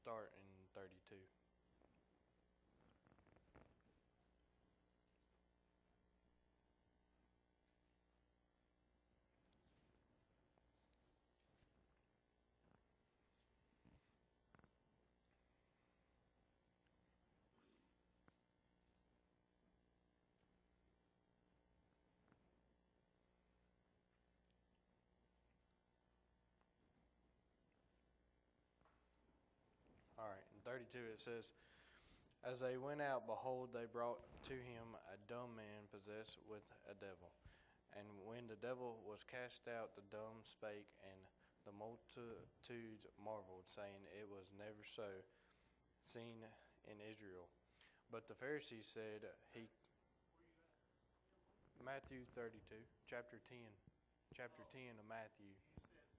start in 32. 32 it says, As they went out, behold, they brought to him a dumb man possessed with a devil. And when the devil was cast out, the dumb spake, and the multitudes marveled, saying, It was never so seen in Israel. But the Pharisees said, He. Matthew 32, chapter 10. Chapter 10 of Matthew.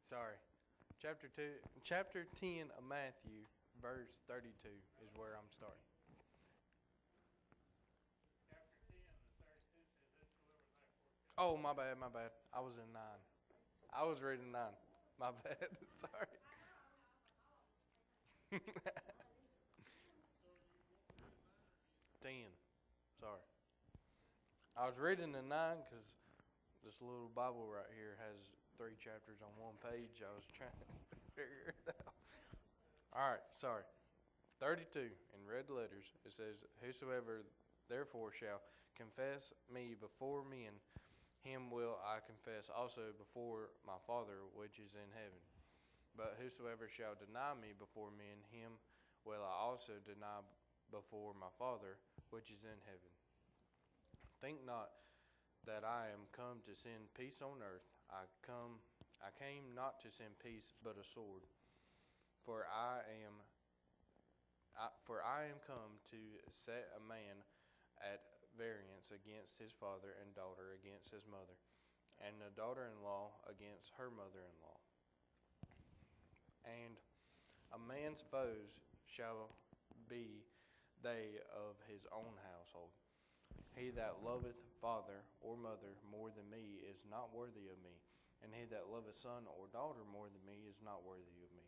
Sorry. Chapter 2, chapter 10 of Matthew, verse 32 is where I'm starting. Oh, my bad, my bad. I was in 9. I was reading 9. My bad. Sorry. Ten. Sorry. I was reading the nine because this little Bible right here has three chapters on one page. I was trying to figure it out. All right, sorry. 32 in red letters, it says, Whosoever therefore shall confess me before men, him will I confess also before my Father which is in heaven. But whosoever shall deny me before men, him will I also deny before my Father which is in heaven. Think not that I am come to send peace on earth. I come I came not to send peace but a sword. For I am I, for I am come to set a man at variance against his father and daughter against his mother, and a daughter-in-law against her mother-in-law. And a man's foes shall be they of his own household. He that loveth father or mother more than me is not worthy of me, and he that loveth son or daughter more than me is not worthy of me.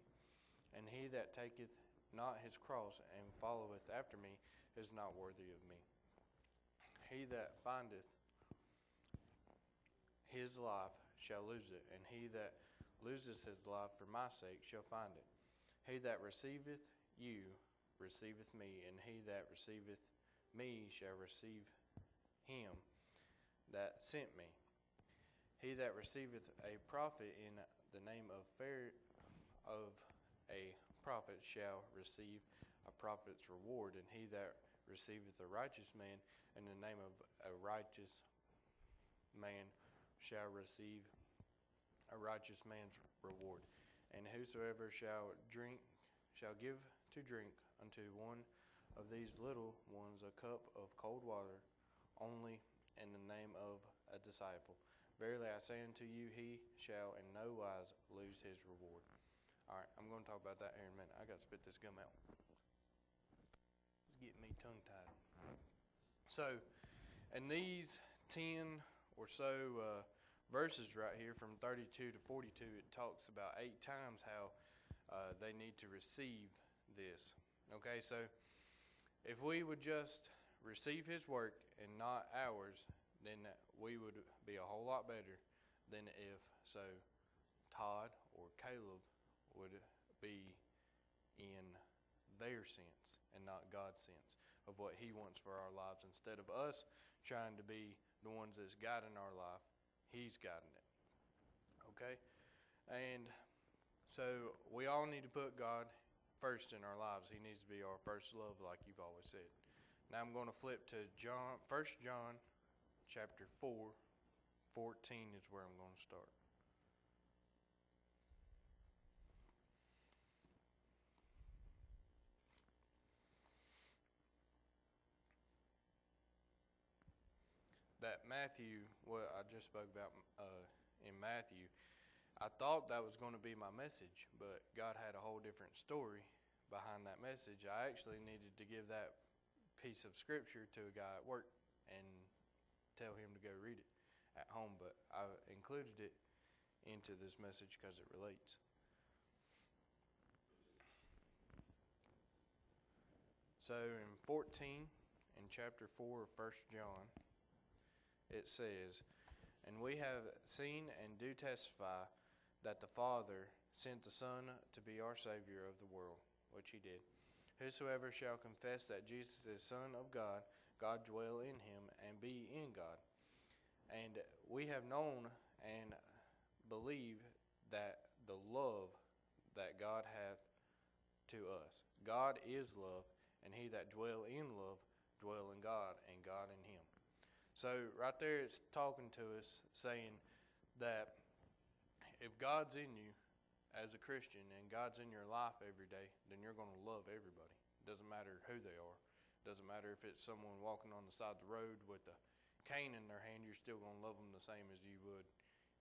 And he that taketh not his cross and followeth after me is not worthy of me. He that findeth his life shall lose it, and he that loses his life for my sake shall find it. He that receiveth you receiveth me, and he that receiveth me shall receive him that sent me. He that receiveth a prophet in the name of of a prophet shall receive a prophet's reward, and he that receiveth a righteous man in the name of a righteous man shall receive a righteous man's reward. And whosoever shall drink shall give to drink unto one of these little ones a cup of cold water only in the name of a disciple. Verily I say unto you, he shall in no wise lose his reward. All right, I'm going to talk about that here in a minute. I got to spit this gum out. It's getting me tongue tied. So, in these 10 or so uh, verses right here from 32 to 42, it talks about eight times how uh, they need to receive this. Okay, so if we would just receive His work and not ours, then we would be a whole lot better than if, so, Todd or Caleb would be in their sense and not God's sense of what He wants for our lives. Instead of us trying to be the ones that's guiding our life, He's guiding it. Okay? And so we all need to put God first in our lives. He needs to be our first love, like you've always said. Now I'm going to flip to John, 1 John chapter 4, 14 is where I'm going to start. Matthew, what I just spoke about uh, in Matthew, I thought that was going to be my message, but God had a whole different story behind that message. I actually needed to give that piece of scripture to a guy at work and tell him to go read it at home, but I included it into this message because it relates. So in 14, in chapter 4 of 1 John, it says, And we have seen and do testify that the Father sent the Son to be our Savior of the world, which he did. Whosoever shall confess that Jesus is Son of God, God dwell in him and be in God. And we have known and believe that the love that God hath to us. God is love, and he that dwell in love dwell in God, and God in him. So right there it's talking to us saying that if God's in you as a Christian and God's in your life every day, then you're going to love everybody. It doesn't matter who they are. It Doesn't matter if it's someone walking on the side of the road with a cane in their hand, you're still going to love them the same as you would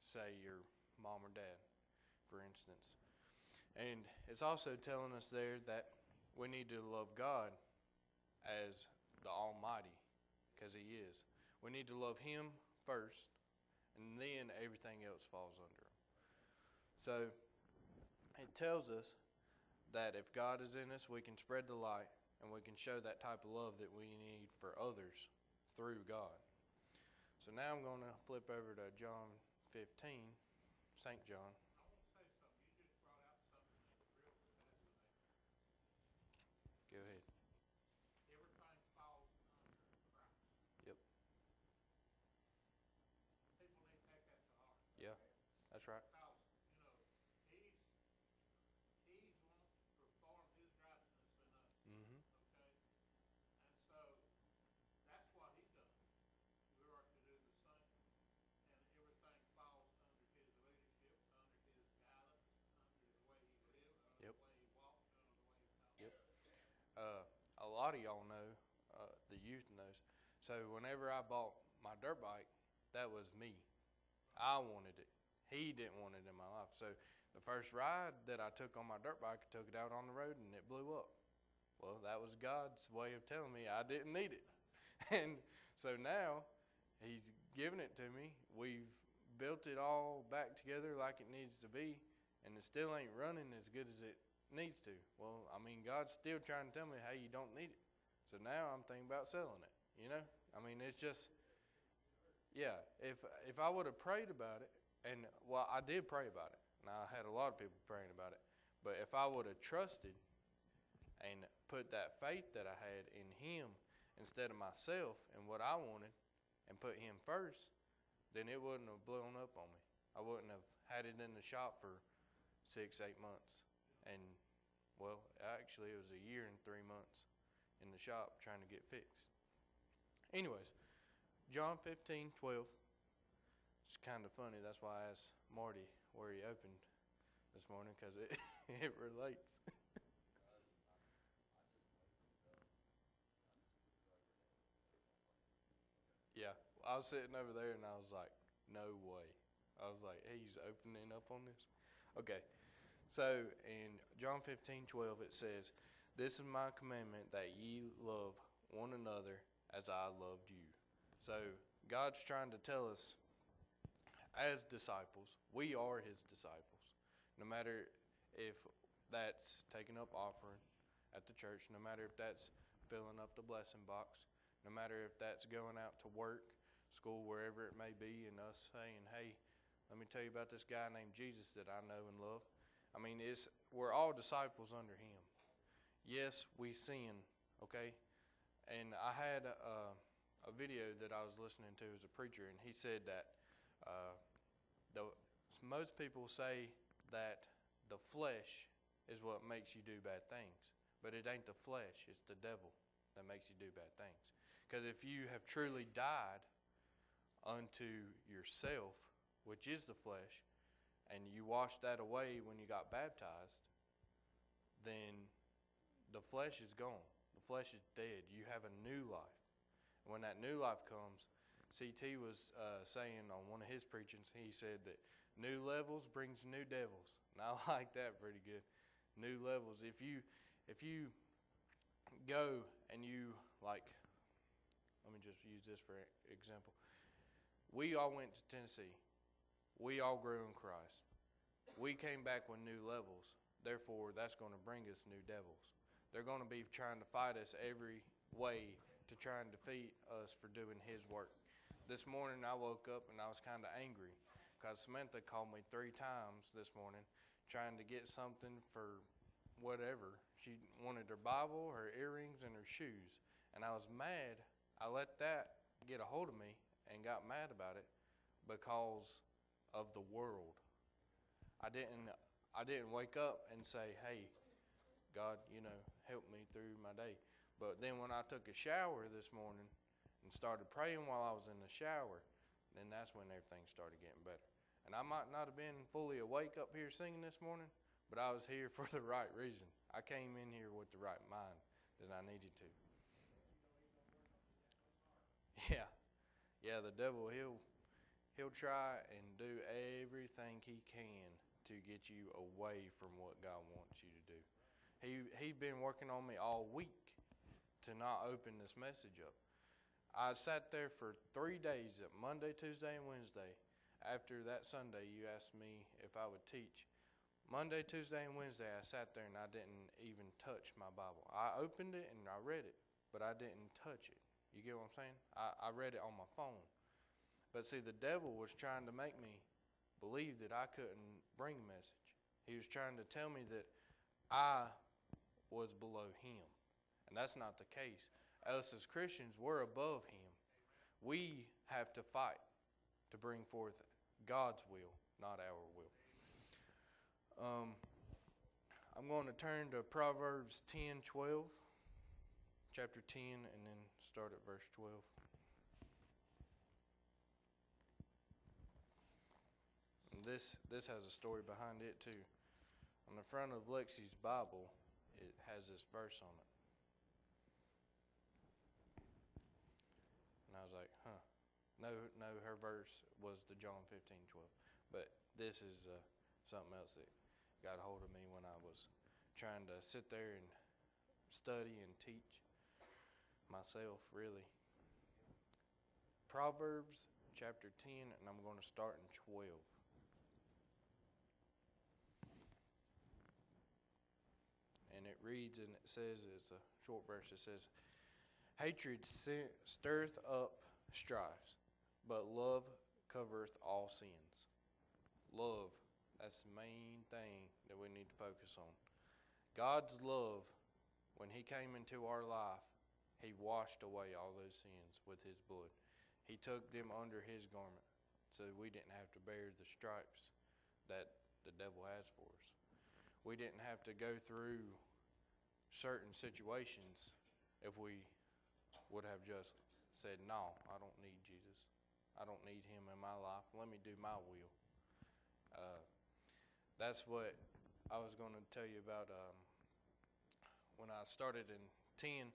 say your mom or dad, for instance. And it's also telling us there that we need to love God as the Almighty, because He is. We need to love Him first, and then everything else falls under Him. So it tells us that if God is in us, we can spread the light and we can show that type of love that we need for others through God. So now I'm going to flip over to John 15, St. John. Go ahead. Everything falls under Christ. Yep. People need to take that to heart. Yeah, that's right. Because, you know, he's, he's wanting to perform his righteousness in us, Mm-hmm. okay? And so, that's what he done. We are to do the same. And everything falls under his leadership, under his guidance, under the way he lived, under Yep. the way he walked, under the way he talked. Yep. Uh, a lot of y'all know, uh, the youth knows. So whenever I bought my dirt bike, that was me. I wanted it. He didn't want it in my life. So the first ride that I took on my dirt bike, I took it out on the road and it blew up. Well, that was God's way of telling me I didn't need it. And so now He's given it to me. We've built it all back together like it needs to be, and it still ain't running as good as it needs to. Well, I mean, God's still trying to tell me, hey, you don't need it. So now I'm thinking about selling it. You know, I mean, it's just, yeah. If if I would have prayed about it, and well, I did pray about it, and I had a lot of people praying about it. But if I would have trusted and put that faith that I had in Him instead of myself and what I wanted, and put Him first, then it wouldn't have blown up on me. I wouldn't have had it in the shop for six, eight months, and well, actually, it was a year and three months in the shop trying to get fixed. Anyways, John 15, 12. It's kind of funny. That's why I asked Marty where he opened this morning because it, it relates. yeah, I was sitting over there and I was like, no way. I was like, hey, he's opening up on this? Okay. So in John 15, 12, it says, This is my commandment that ye love one another as I loved you. So God's trying to tell us, as disciples, we are his disciples. No matter if that's taking up offering at the church, no matter if that's filling up the blessing box, no matter if that's going out to work, school, wherever it may be, and us saying, Hey, let me tell you about this guy named Jesus that I know and love. I mean, it's we're all disciples under him. Yes, we sin, okay? And I had a, a video that I was listening to as a preacher, and he said that uh, the most people say that the flesh is what makes you do bad things, but it ain't the flesh; it's the devil that makes you do bad things. Because if you have truly died unto yourself, which is the flesh, and you washed that away when you got baptized, then the flesh is gone. The flesh is dead. You have a new life. And when that new life comes, CT was uh, saying on one of his preachings, he said that new levels brings new devils. And I like that pretty good. New levels. If you if you go and you like, let me just use this for example. We all went to Tennessee. We all grew in Christ. We came back with new levels. Therefore, that's going to bring us new devils. they're going to be trying to fight us every way to try and defeat us for doing His work. This morning I woke up and I was kind of angry because Samantha called me three times this morning trying to get something for whatever. She wanted her Bible, her earrings, and her shoes. And I was mad. I let that get a hold of me and got mad about it because of the world. I didn't I didn't wake up and say, "Hey, God, you know, help me through my day." But then when I took a shower this morning and started praying while I was in the shower, then that's when everything started getting better. And I might not have been fully awake up here singing this morning, but I was here for the right reason. I came in here with the right mind that I needed to. Yeah. Yeah, the devil he'll he'll try and do everything he can to get you away from what God wants you to do. He he's been working on me all week to not open this message up. I sat there for three days, Monday, Tuesday, and Wednesday. After that Sunday, you asked me if I would teach. Monday, Tuesday, and Wednesday, I sat there and I didn't even touch my Bible. I opened it and I read it, but I didn't touch it. You get what I'm saying? I, I read it on my phone. But see, the devil was trying to make me believe that I couldn't bring a message. He was trying to tell me that I was below him. And that's not the case. Us as Christians, we're above him. We have to fight to bring forth God's will, not our will. Um, I'm going to turn to Proverbs 10 12, chapter 10, and then start at verse 12. And this, this has a story behind it, too. On the front of Lexi's Bible, it has this verse on it. And I was like, huh. No, no, her verse was the John 15 12. But this is uh, something else that got a hold of me when I was trying to sit there and study and teach myself, really. Proverbs chapter 10, and I'm going to start in 12. And it reads and it says, it's a short verse, it says, Hatred stirreth up strifes, but love covereth all sins. Love, that's the main thing that we need to focus on. God's love, when He came into our life, He washed away all those sins with His blood. He took them under His garment so we didn't have to bear the stripes that the devil has for us. We didn't have to go through certain situations if we would have just said, No, I don't need Jesus. I don't need him in my life. Let me do my will. Uh, that's what I was going to tell you about. Um, when I started in 10,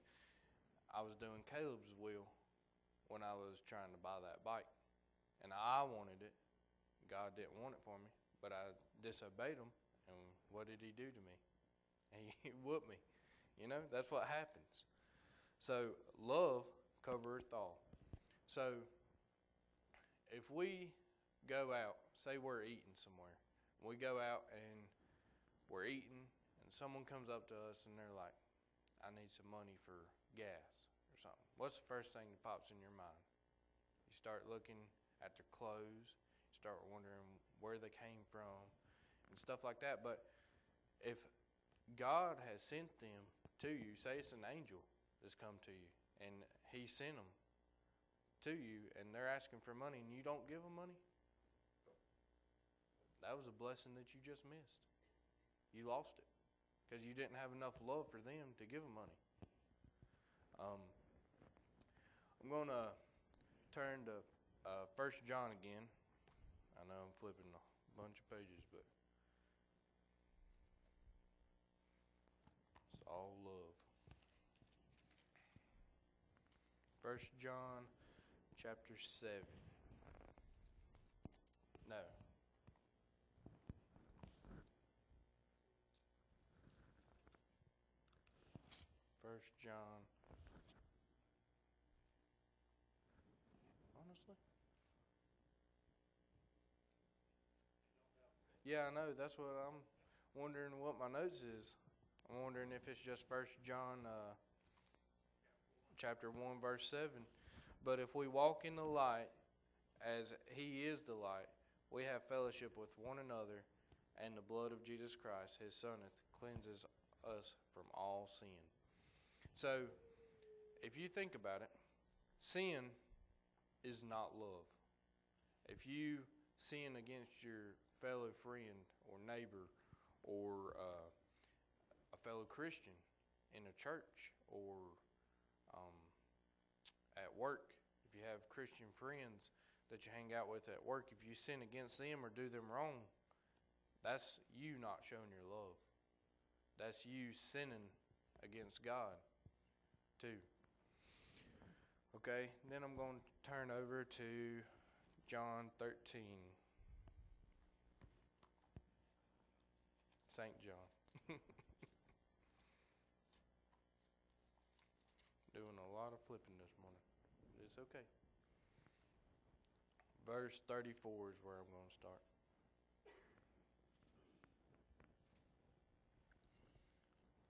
I was doing Caleb's will when I was trying to buy that bike. And I wanted it. God didn't want it for me, but I disobeyed him. And what did he do to me? He whooped me. You know, that's what happens. So, love covereth all. So, if we go out, say we're eating somewhere, we go out and we're eating, and someone comes up to us and they're like, I need some money for gas or something. What's the first thing that pops in your mind? You start looking at their clothes, you start wondering where they came from, and stuff like that. But if God has sent them to you, say it's an angel that's come to you, and He sent them to you, and they're asking for money, and you don't give them money, that was a blessing that you just missed. You lost it because you didn't have enough love for them to give them money. Um, I'm going to turn to uh, First John again. I know I'm flipping a bunch of pages, but it's all love. First John chapter 7. No. First John. Honestly? Yeah, I know. That's what I'm wondering what my notes is I'm wondering if it's just First John, uh, chapter one, verse seven. But if we walk in the light, as He is the light, we have fellowship with one another, and the blood of Jesus Christ, His Son, cleanses us from all sin. So, if you think about it, sin is not love. If you sin against your fellow friend or neighbor or uh, a fellow Christian in a church or um, at work, if you have Christian friends that you hang out with at work, if you sin against them or do them wrong, that's you not showing your love. That's you sinning against God, too. Okay, then I'm going to turn over to John 13. St. John. Doing a lot of flipping this morning. but It's okay. Verse 34 is where I'm going to start.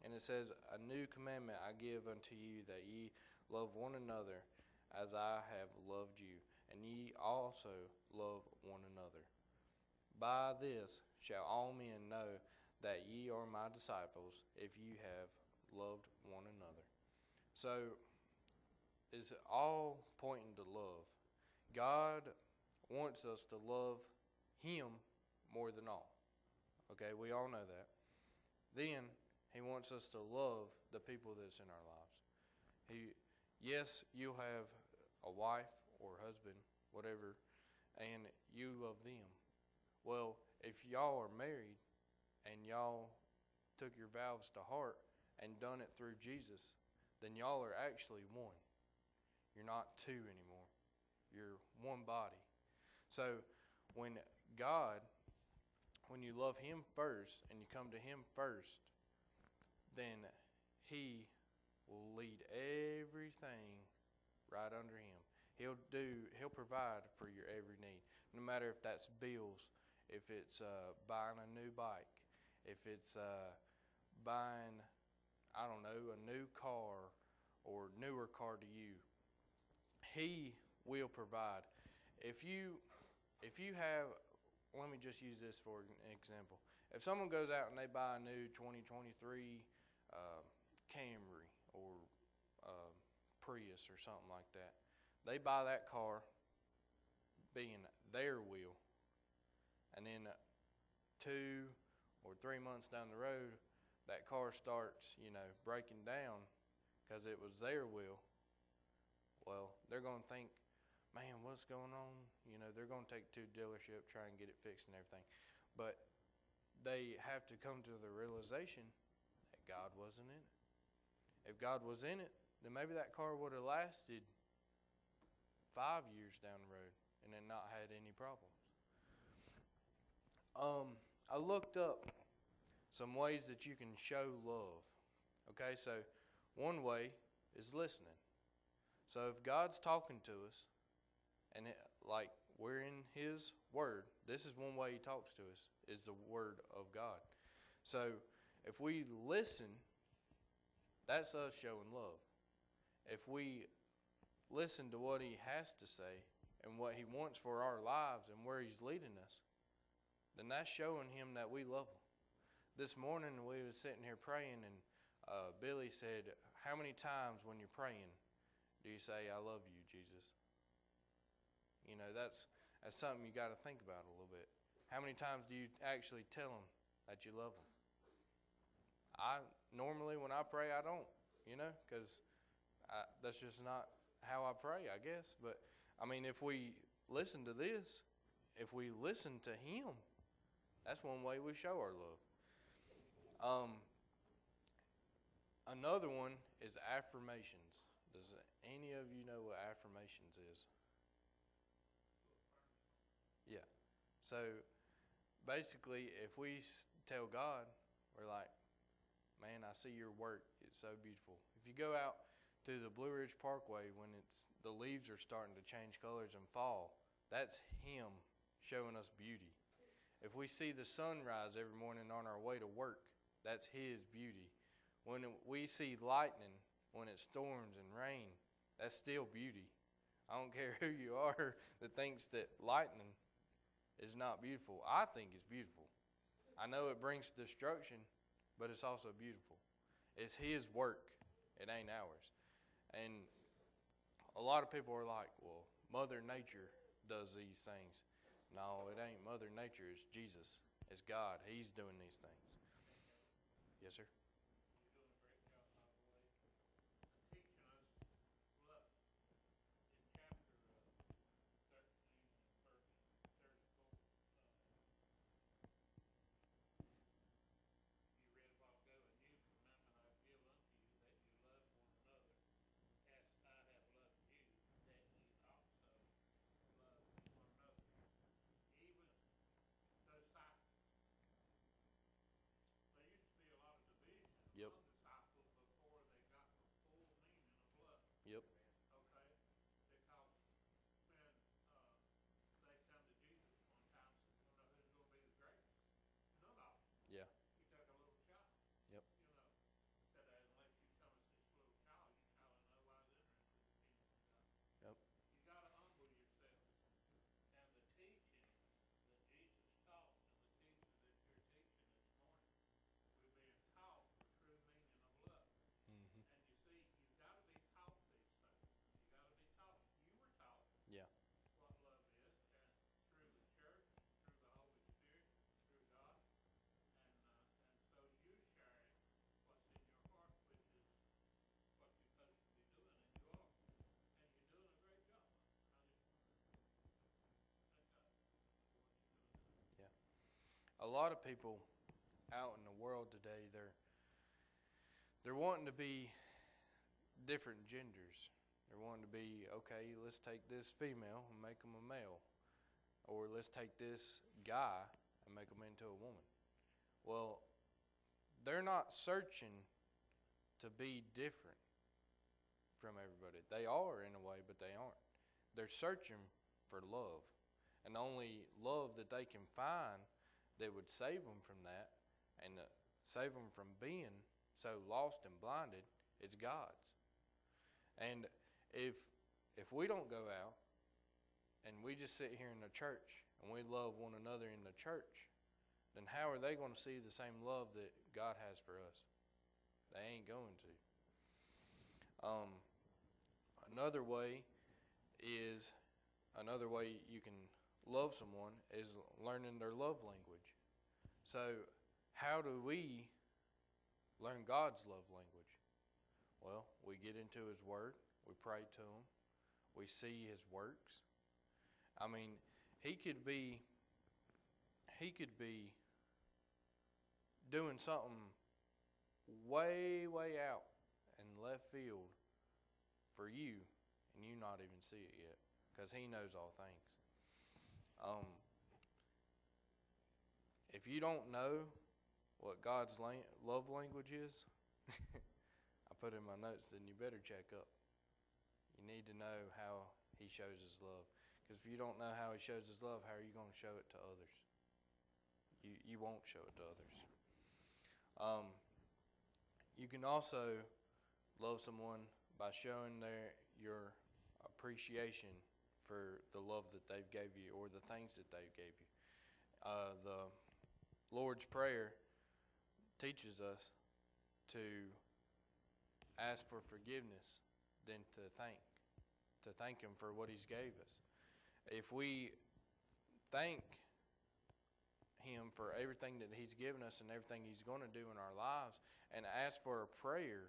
And it says, A new commandment I give unto you, that ye love one another as I have loved you, and ye also love one another. By this shall all men know that ye are my disciples, if you have loved one another. So, it's all pointing to love. God wants us to love Him more than all. Okay, we all know that. Then He wants us to love the people that's in our lives. He, yes, you'll have a wife or husband, whatever, and you love them. Well, if y'all are married and y'all took your vows to heart and done it through Jesus, then y'all are actually one. You're not two anymore. You're one body. So when God, when you love Him first and you come to Him first, then He will lead everything right under Him. He'll do. He'll provide for your every need, no matter if that's bills, if it's uh, buying a new bike, if it's uh, buying, I don't know, a new car or newer car to you. He will provide. If you, if you have, let me just use this for an example. If someone goes out and they buy a new 2023 uh, Camry or uh, Prius or something like that, they buy that car being their will, and then two or three months down the road, that car starts, you know, breaking down because it was their will. They're going to think, man, what's going on? You know, they're going to take to dealership, try and get it fixed and everything. But they have to come to the realization that God wasn't in it. If God was in it, then maybe that car would have lasted five years down the road and then not had any problems. Um, I looked up some ways that you can show love. Okay, so one way is listening. So if God's talking to us, and it, like we're in His Word, this is one way He talks to us is the Word of God. So if we listen, that's us showing love. If we listen to what He has to say and what He wants for our lives and where He's leading us, then that's showing Him that we love Him. This morning we was sitting here praying, and uh, Billy said, "How many times when you're praying do you say I love you, Jesus?" You know, that's that's something you got to think about a little bit. How many times do you actually tell Him that you love Him? I normally when I pray I don't, you know, because that's just not how I pray, I guess. But I mean, if we listen to this, if we listen to Him, that's one way we show our love. Um, another one is affirmations. Does any of you know what affirmations is? Yeah. So basically, if we tell God, we're like, man, I see your work. It's so beautiful. If you go out to the Blue Ridge Parkway when it's the leaves are starting to change colors and fall, that's Him showing us beauty. If we see the sunrise every morning on our way to work, that's His beauty. When we see lightning, when it storms and rain, that's still beauty. I don't care who you are that thinks that lightning is not beautiful. I think it's beautiful. I know it brings destruction, but it's also beautiful. It's His work, it ain't ours. And a lot of people are like, well, Mother Nature does these things. No, it ain't Mother Nature, it's Jesus. It's God. He's doing these things. Yes, sir. You're doing a great job, by the way, of teaching us love. In chapter uh, thirteen and verse thirty-four, uh, you read a while ago, "A new commandment I give unto you, that you love one another, as I have loved you, that ye also love one another." Even the disciples. There used to be a lot of division Yep. among disciples before they got the full meaning of love, Yep. okay? Because when, uh, they come to Jesus one time, said, "You know who's gonna be the greatest?" None of them. Yeah. He took a little child. Yep. You know, said, "Uh, unless you come as this little child, you shall in no wise enter into the kingdom of God. Yep. You gotta humble yourself. And the teaching that Jesus taught and the teaching that you're teaching this morning, we're being taught the true meaning of love. Mm-hmm. And you see, you've gotta be taught these things. You gotta be taught. You were taught Yeah. what love is, and through the church, through the Holy Spirit, through God. And, uh, and so you sharing what's in your heart, which is what you're supposed to be doing, and you are. And you're doing a great job. I just want to thank God for what you're doing. A lot of people out in the world today, they're they're wanting to be different genders. They're wanting to be okay. Let's take this female and make them a male, or let's take this guy and make them into a woman. Well, they're not searching to be different from everybody. They are in a way, but they aren't. They're searching for love, and the only love that they can find that would save them from that and uh, save them from being so lost and blinded is God's. And if if we don't go out and we just sit here in the church and we love one another in the church, then how are they going to see the same love that God has for us? They ain't going to. Um, another way is another way you can love someone is learning their love language. So, how do we learn God's love language? Well, we get into His Word, we pray to Him, we see His works. I mean, He could be, He could be doing something way, way out in left field for you, and you not even see it yet, because He knows all things. Um, if you don't know what God's lang- love language is, I put in my notes, then you better check up. You need to know how He shows His love. Because if you don't know how He shows His love, how are you going to show it to others? You, you won't show it to others. Um, you can also love someone by showing their your appreciation for the love that they've gave you or the things that they've gave you. Uh, the Lord's Prayer teaches us to ask for forgiveness than to thank, to thank Him for what He's gave us. If we thank Him for everything that He's given us and everything He's going to do in our lives, and ask for a prayer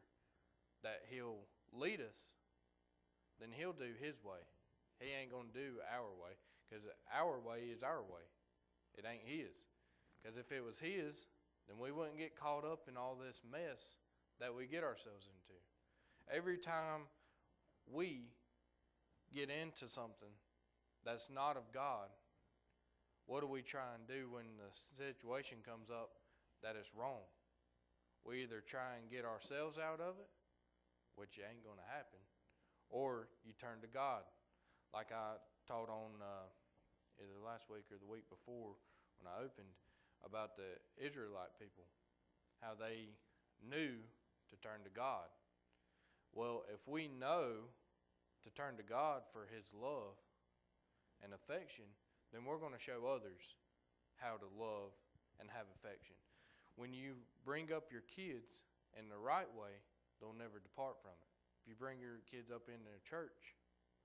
that He'll lead us, then He'll do His way. He ain't going to do our way because our way is our way. It ain't His. Because if it was His, then we wouldn't get caught up in all this mess that we get ourselves into. Every time we get into something that's not of God, what do we try and do when the situation comes up that is wrong? We either try and get ourselves out of it, which ain't going to happen, or you turn to God. Like I taught on uh, either last week or the week before when I opened about the Israelite people, how they knew to turn to God. Well, if we know to turn to God for His love and affection, then we're going to show others how to love and have affection. When you bring up your kids in the right way, they'll never depart from it. If you bring your kids up into a church,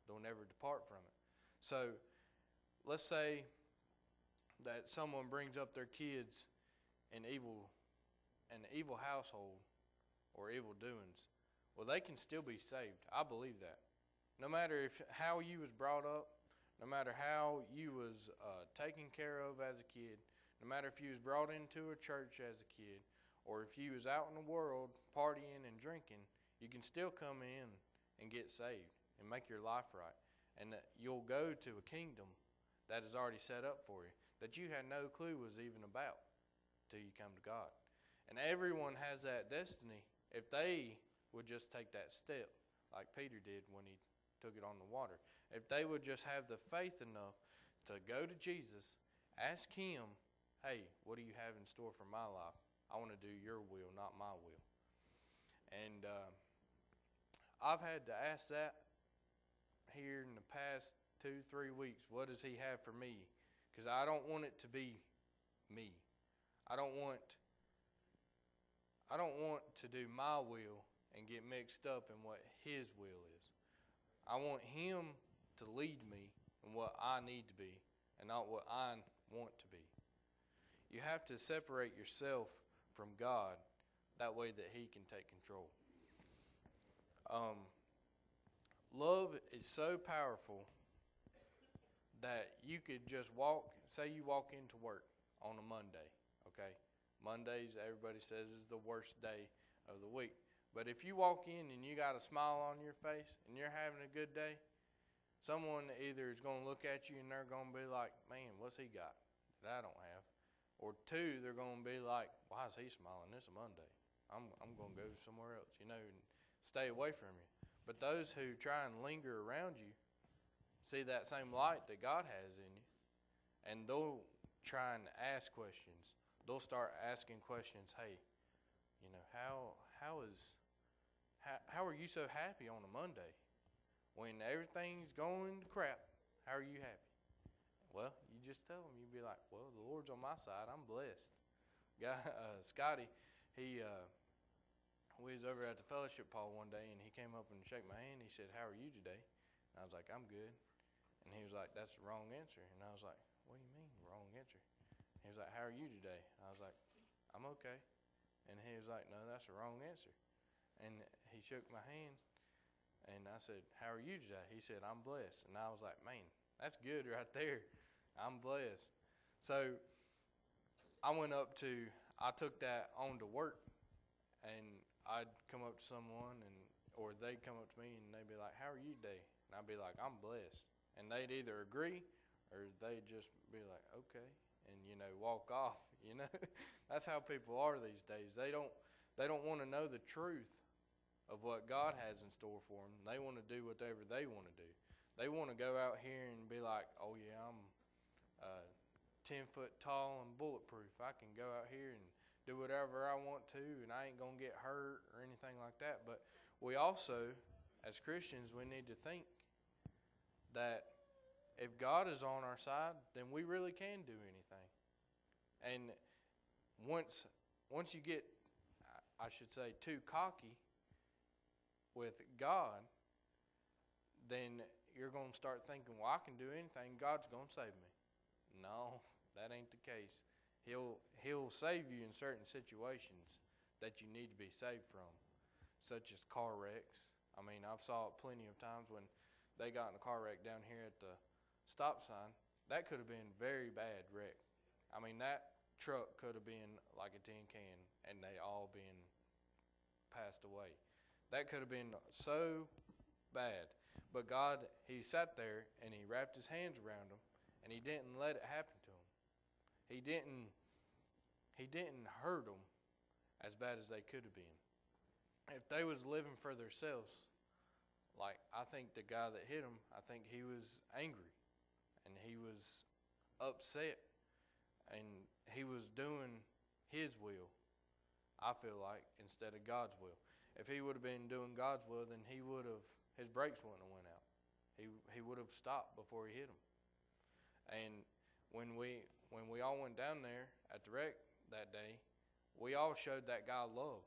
they'll never depart from it. So, let's say that someone brings up their kids in evil an evil household or evil doings, well, they can still be saved. I believe that. No matter if how you was brought up, no matter how you was uh, taken care of as a kid, no matter if you was brought into a church as a kid, or if you was out in the world partying and drinking, you can still come in and get saved and make your life right, and you'll go to a kingdom that is already set up for you that you had no clue was even about till you come to God. And everyone has that destiny if they would just take that step, like Peter did when he took it on the water. If they would just have the faith enough to go to Jesus, ask Him, hey, what do you have in store for my life? I want to do your will, not my will. And uh, I've had to ask that here in the past two, three weeks. What does He have for me? Because I don't want it to be me. I don't want I don't want to do my will and get mixed up in what his will is. I want him to lead me in what I need to be and not what I want to be. You have to separate yourself from God that way that he can take control. Um, love is so powerful that you could just walk, say you walk into work on a Monday, okay? Mondays, everybody says, is the worst day of the week. But if you walk in and you got a smile on your face and you're having a good day, someone either is going to look at you and they're going to be like, man, what's he got that I don't have? Or two, they're going to be like, why is he smiling? It's a Monday. I'm, I'm going to go somewhere else, you know, and stay away from you. But those who try and linger around you see that same light that God has in you, and they'll try and ask questions they'll start asking questions. Hey, you know how how is how how are you so happy on a Monday when everything's going to crap? How are you happy? Well, you just tell them. You'd be like, well, the Lord's on my side. I'm blessed. Guy uh, Scotty, he. Uh, we was over at the fellowship hall one day and he came up and shook my hand. He said, How are you today? And I was like, I'm good. And he was like, That's the wrong answer. And I was like, What do you mean, wrong answer? He was like, How are you today? I was like, I'm okay. And he was like, No, that's the wrong answer. And he shook my hand. And I said, How are you today? He said, I'm blessed. And I was like, Man, that's good right there. I'm blessed. So I went up to, I took that on to work. And I'd come up to someone, and or they'd come up to me and they'd be like, How are you today? And I'd be like, I'm blessed. And they'd either agree or they'd just be like, Okay and you know walk off you know? That's how people are these days. They don't they don't want to know the truth of what god has in store for them they want to do whatever they want to do. They want to go out here and be like oh yeah i'm uh, 10 foot tall and bulletproof. I can go out here and do whatever i want to and i ain't to get hurt or anything like that. But we also as christians we need to think that if God is on our side, then we really can do anything. And once once you get I should say too cocky with God, then you're going to start thinking, "Well, I can do anything. God's going to save me." No, that ain't the case. He'll he'll save you in certain situations that you need to be saved from, such as car wrecks. I mean, I've saw it plenty of times when they got in a car wreck down here at the stop sign, that could have been very bad wreck. I mean, that truck could have been like a tin can and they all been passed away. That could have been so bad. But God, He sat there and He wrapped His hands around them and He didn't let it happen to them. He didn't, He didn't hurt them as bad as they could have been. If they was living for themselves, like I think the guy that hit him, I think he was angry and he was upset and he was doing his will, I feel like, instead of God's will. if he would have been doing God's will, then he would have his brakes wouldn't have went out. He he would have stopped before he hit him. And when we when we all went down there at the wreck that day, we all showed that guy love.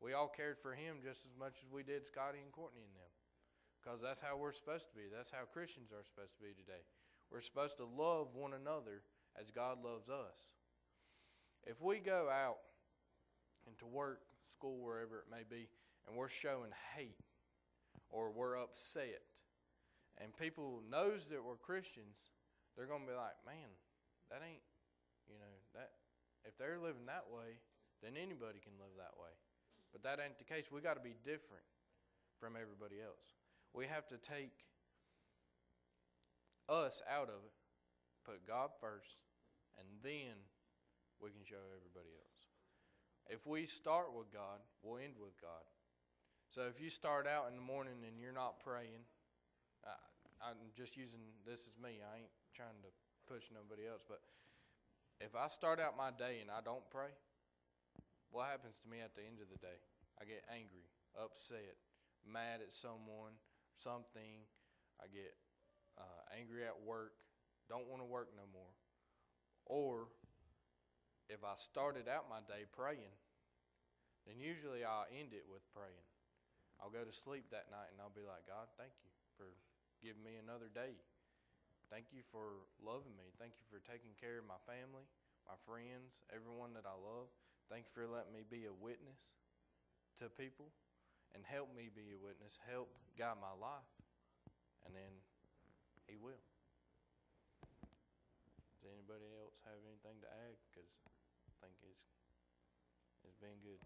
We all cared for him just as much as we did Scotty and Courtney them. Because that's how we're supposed to be. That's how Christians are supposed to be today. We're supposed to love one another as God loves us. If we go out into work, school, wherever it may be, and we're showing hate or we're upset, and people knows that we're Christians, they're going to be like, man, that ain't, you know, that if they're living that way, then anybody can live that way. But that ain't the case. We got to be different from everybody else. We have to take us out of it, put God first, and then we can show everybody else. If we start with God, we'll end with God. So if you start out in the morning and you're not praying, I, I'm just using this as me. I ain't trying to push nobody else, but if I start out my day and I don't pray, what happens to me at the end of the day? I get angry, upset, mad at someone, something. I get uh, angry at work, don't want to work no more. Or if I started out my day praying, then usually I'll end it with praying. I'll go to sleep that night and I'll be like, God, thank you for giving me another day. Thank you for loving me. Thank you for taking care of my family, my friends, everyone that I love. Thank you for letting me be a witness to people and help me be a witness, help guide my life. And then He will. Does anybody else have anything to add? Because I think it's, it's been good.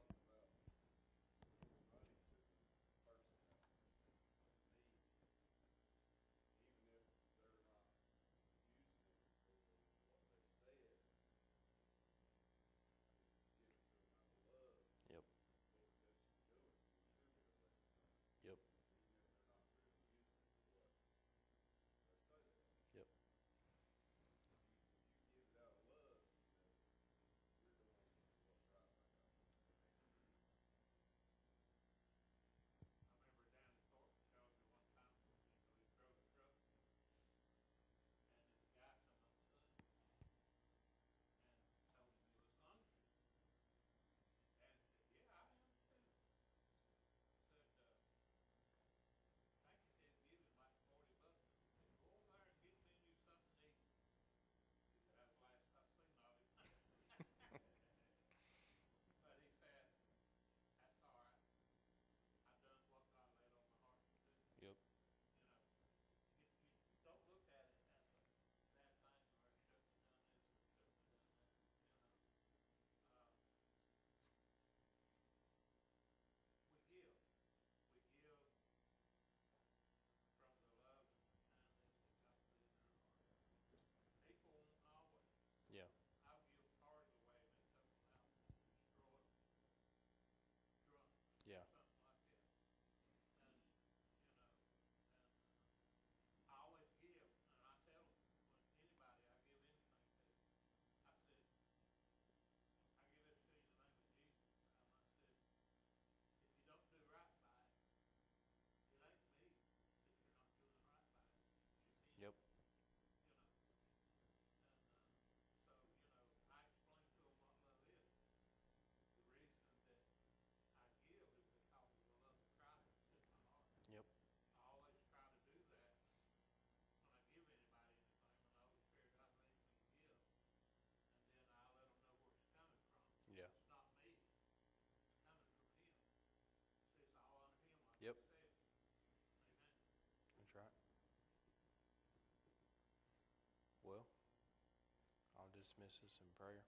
Dismiss us in prayer.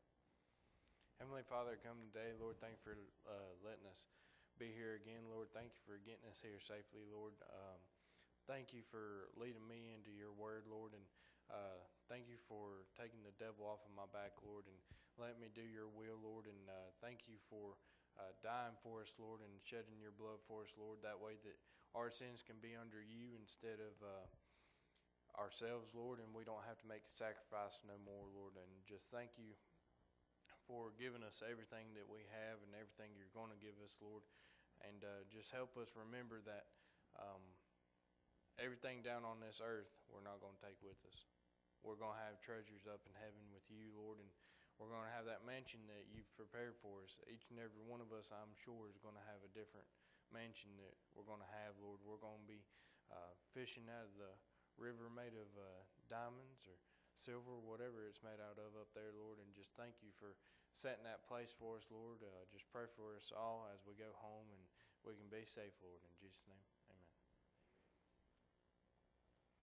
Heavenly Father, come today, Lord. Thank you for uh, letting us be here again, Lord. Thank you for getting us here safely, Lord. Um, thank you for leading me into your word, Lord, and uh, thank you for taking the devil off of my back, Lord, and letting me do your will, Lord. And uh, thank you for uh, dying for us, Lord, and shedding your blood for us, Lord. That way that our sins can be under you instead of uh, ourselves, Lord, and we don't have to make a sacrifice no more, Lord. And just thank you for giving us everything that we have and everything you're going to give us, Lord. and uh, just help us remember that um, everything down on this earth we're not going to take with us. We're going to have treasures up in heaven with you, Lord, and we're going to have that mansion that you've prepared for us. Each and every one of us, I'm sure, is going to have a different mansion that we're going to have, Lord. We're going to be uh, fishing out of the river made of uh, diamonds or silver, whatever it's made out of up there, Lord. And just thank you for setting that place for us, Lord. Uh, just pray for us all as we go home and we can be safe, Lord. In Jesus' name,